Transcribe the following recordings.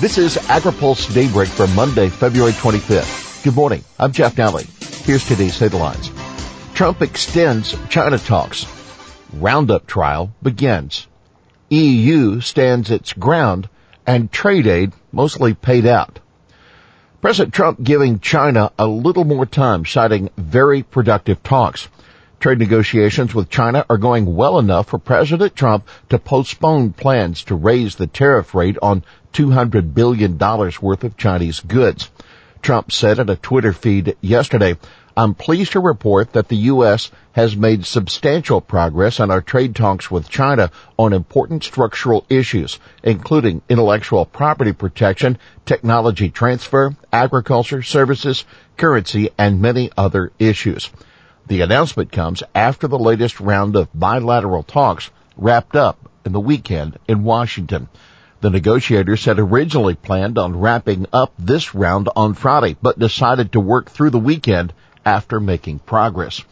This is AgriPulse Daybreak for Monday, February 25th. Good morning. I'm Jeff Nalley. Here's today's headlines. Trump extends China talks. Roundup trial begins. EU stands its ground and trade aid mostly paid out. President Trump giving China a little more time, citing very productive talks. Trade negotiations with China are going well enough for President Trump to postpone plans to raise the tariff rate on $200 billion worth of Chinese goods. Trump said in a Twitter feed yesterday, I'm pleased to report that the U.S. has made substantial progress on our trade talks with China on important structural issues, including intellectual property protection, technology transfer, agriculture, services, currency, and many other issues. The announcement comes after the latest round of bilateral talks wrapped up in the weekend in Washington. The negotiators had originally planned on wrapping up this round on Friday, but decided to work through the weekend after making progress.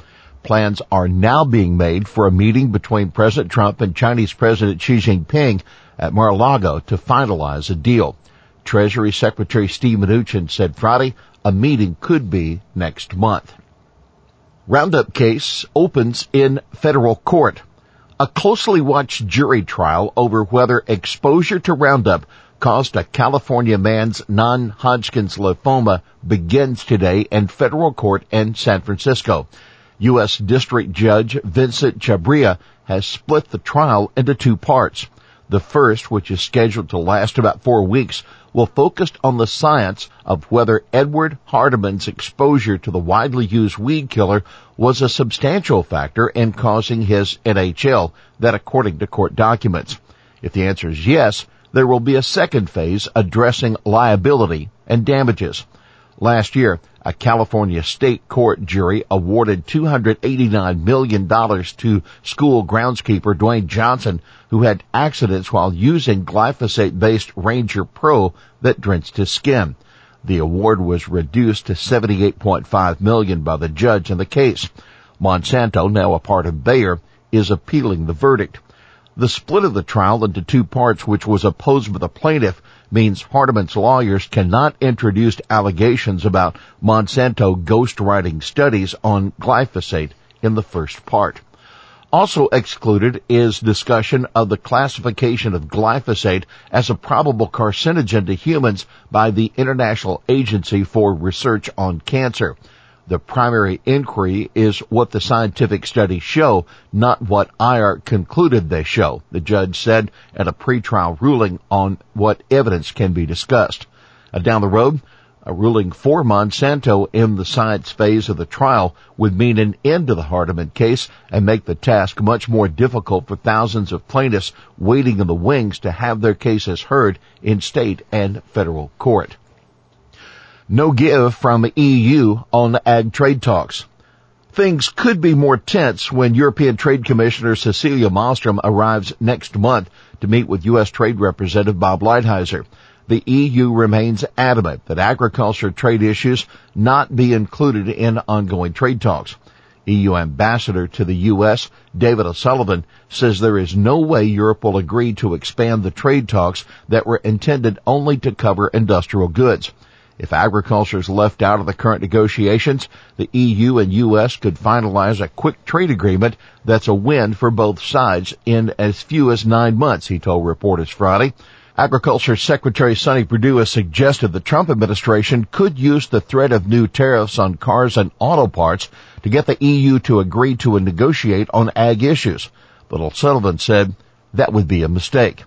Plans are now being made for a meeting between President Trump and Chinese President Xi Jinping at Mar-a-Lago to finalize a deal. Treasury Secretary Steve Mnuchin said Friday a meeting could be next month. Roundup case opens in federal court. A closely watched jury trial over whether exposure to Roundup caused a California man's non-Hodgkin's lymphoma begins today in federal court in San Francisco. U.S. District Judge Vincent Chhabria has split the trial into two parts. The first, which is scheduled to last about four weeks, will focus on the science of whether Edward Hardeman's exposure to the widely used weed killer was a substantial factor in causing his NHL, that according to court documents. If the answer is yes, there will be a second phase addressing liability and damages. Last year, a California state court jury awarded $289 million to school groundskeeper Dewayne Johnson, who had accidents while using glyphosate-based Ranger Pro that drenched his skin. The award was reduced to 78.5 million by the judge in the case. Monsanto, now a part of Bayer, is appealing the verdict. The split of the trial into two parts, which was opposed by the plaintiff, means Hardeman's lawyers cannot introduce allegations about Monsanto ghostwriting studies on glyphosate in the first part. Also excluded is discussion of the classification of glyphosate as a probable carcinogen to humans by the International Agency for Research on Cancer. The primary inquiry is what the scientific studies show, not what IARC concluded they show, the judge said at a pretrial ruling on what evidence can be discussed. Uh, down the road, a ruling for Monsanto in the science phase of the trial would mean an end to the Hardeman case and make the task much more difficult for thousands of plaintiffs waiting in the wings to have their cases heard in state and federal court. No give from EU on ag trade talks. Things could be more tense when European Trade Commissioner Cecilia Malmström arrives next month to meet with U.S. Trade Representative Bob Lighthizer. The EU remains adamant that agriculture trade issues not be included in ongoing trade talks. EU ambassador to the U.S., David O'Sullivan, says there is no way Europe will agree to expand the trade talks that were intended only to cover industrial goods. If agriculture is left out of the current negotiations, the EU and US could finalize a quick trade agreement that's a win for both sides in as few as nine months, he told reporters Friday. Agriculture Secretary Sonny Perdue has suggested the Trump administration could use the threat of new tariffs on cars and auto parts to get the EU to agree to negotiate on ag issues. But O'Sullivan said that would be a mistake.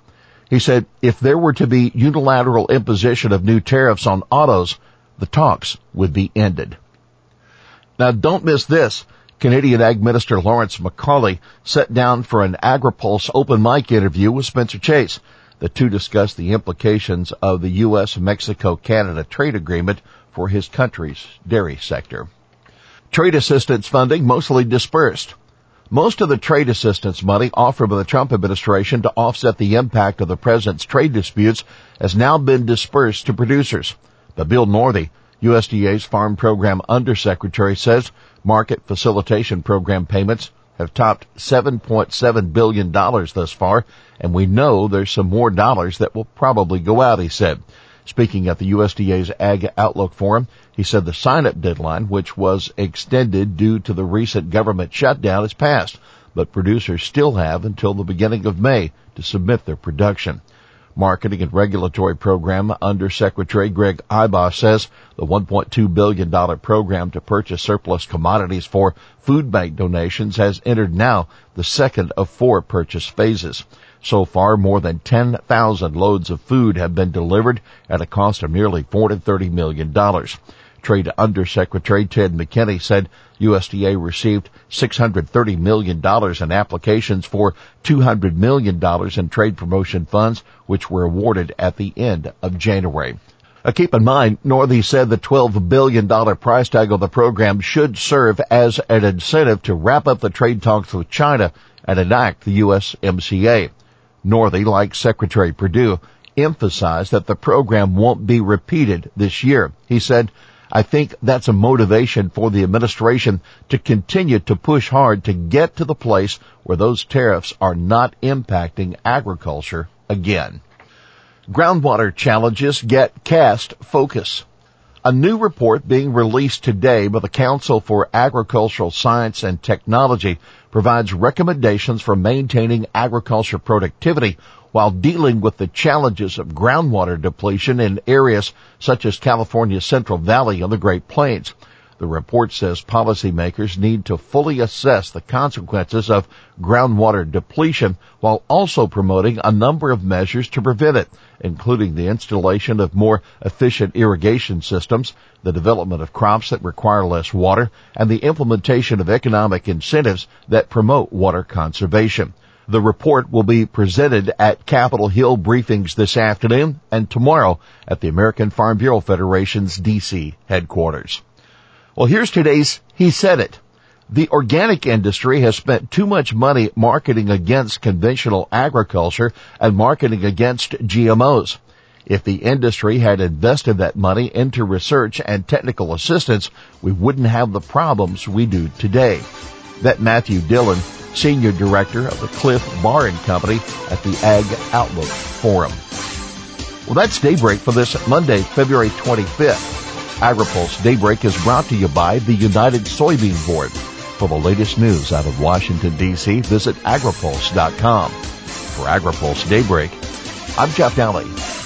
He said if there were to be unilateral imposition of new tariffs on autos, the talks would be ended. Now don't miss this. Canadian Ag Minister Lawrence MacAulay sat down for an AgriPulse open mic interview with Spencer Chase. The two discussed the implications of the U.S. Mexico-Canada trade agreement for his country's dairy sector. Trade assistance funding mostly dispersed. Most of the trade assistance money offered by the Trump administration to offset the impact of the president's trade disputes has now been dispersed to producers. But Bill Northey, USDA's Farm Program Undersecretary, says market facilitation program payments have topped $7.7 billion thus far, and we know there's some more dollars that will probably go out, he said. Speaking at the USDA's Ag Outlook Forum, he said the sign-up deadline, which was extended due to the recent government shutdown, is passed, but producers still have until the beginning of May to submit their production. Marketing and Regulatory Program Under Secretary Greg Ibach says the $1.2 billion program to purchase surplus commodities for food bank donations has entered now the second of four purchase phases. So far, more than 10,000 loads of food have been delivered at a cost of nearly $430 million. Trade Undersecretary Ted McKinney said USDA received $630 million in applications for $200 million in trade promotion funds, which were awarded at the end of January. Now keep in mind, Northey said the $12 billion price tag of the program should serve as an incentive to wrap up the trade talks with China and enact the USMCA. Northey, like Secretary Perdue, emphasized that the program won't be repeated this year. He said, I think that's a motivation for the administration to continue to push hard to get to the place where those tariffs are not impacting agriculture again. Groundwater challenges get CAST focus. A new report being released today by the Council for Agricultural Science and Technology provides recommendations for maintaining agriculture productivity while dealing with the challenges of groundwater depletion in areas such as California's Central Valley and the Great Plains. The report says policymakers need to fully assess the consequences of groundwater depletion while also promoting a number of measures to prevent it, including the installation of more efficient irrigation systems, the development of crops that require less water, and the implementation of economic incentives that promote water conservation. The report will be presented at Capitol Hill briefings this afternoon and tomorrow at the American Farm Bureau Federation's DC headquarters. Well, here's today's He Said It. The organic industry has spent too much money marketing against conventional agriculture and marketing against GMOs. If the industry had invested that money into research and technical assistance, we wouldn't have the problems we do today. That Matthew Dillon Senior Director of the Clif Bar and Company at the Ag Outlook Forum. Well, that's Daybreak for this Monday, February 25th. AgriPulse Daybreak is brought to you by the United Soybean Board. For the latest news out of Washington, D.C., visit agripulse.com. For AgriPulse Daybreak, I'm Jeff Nalley.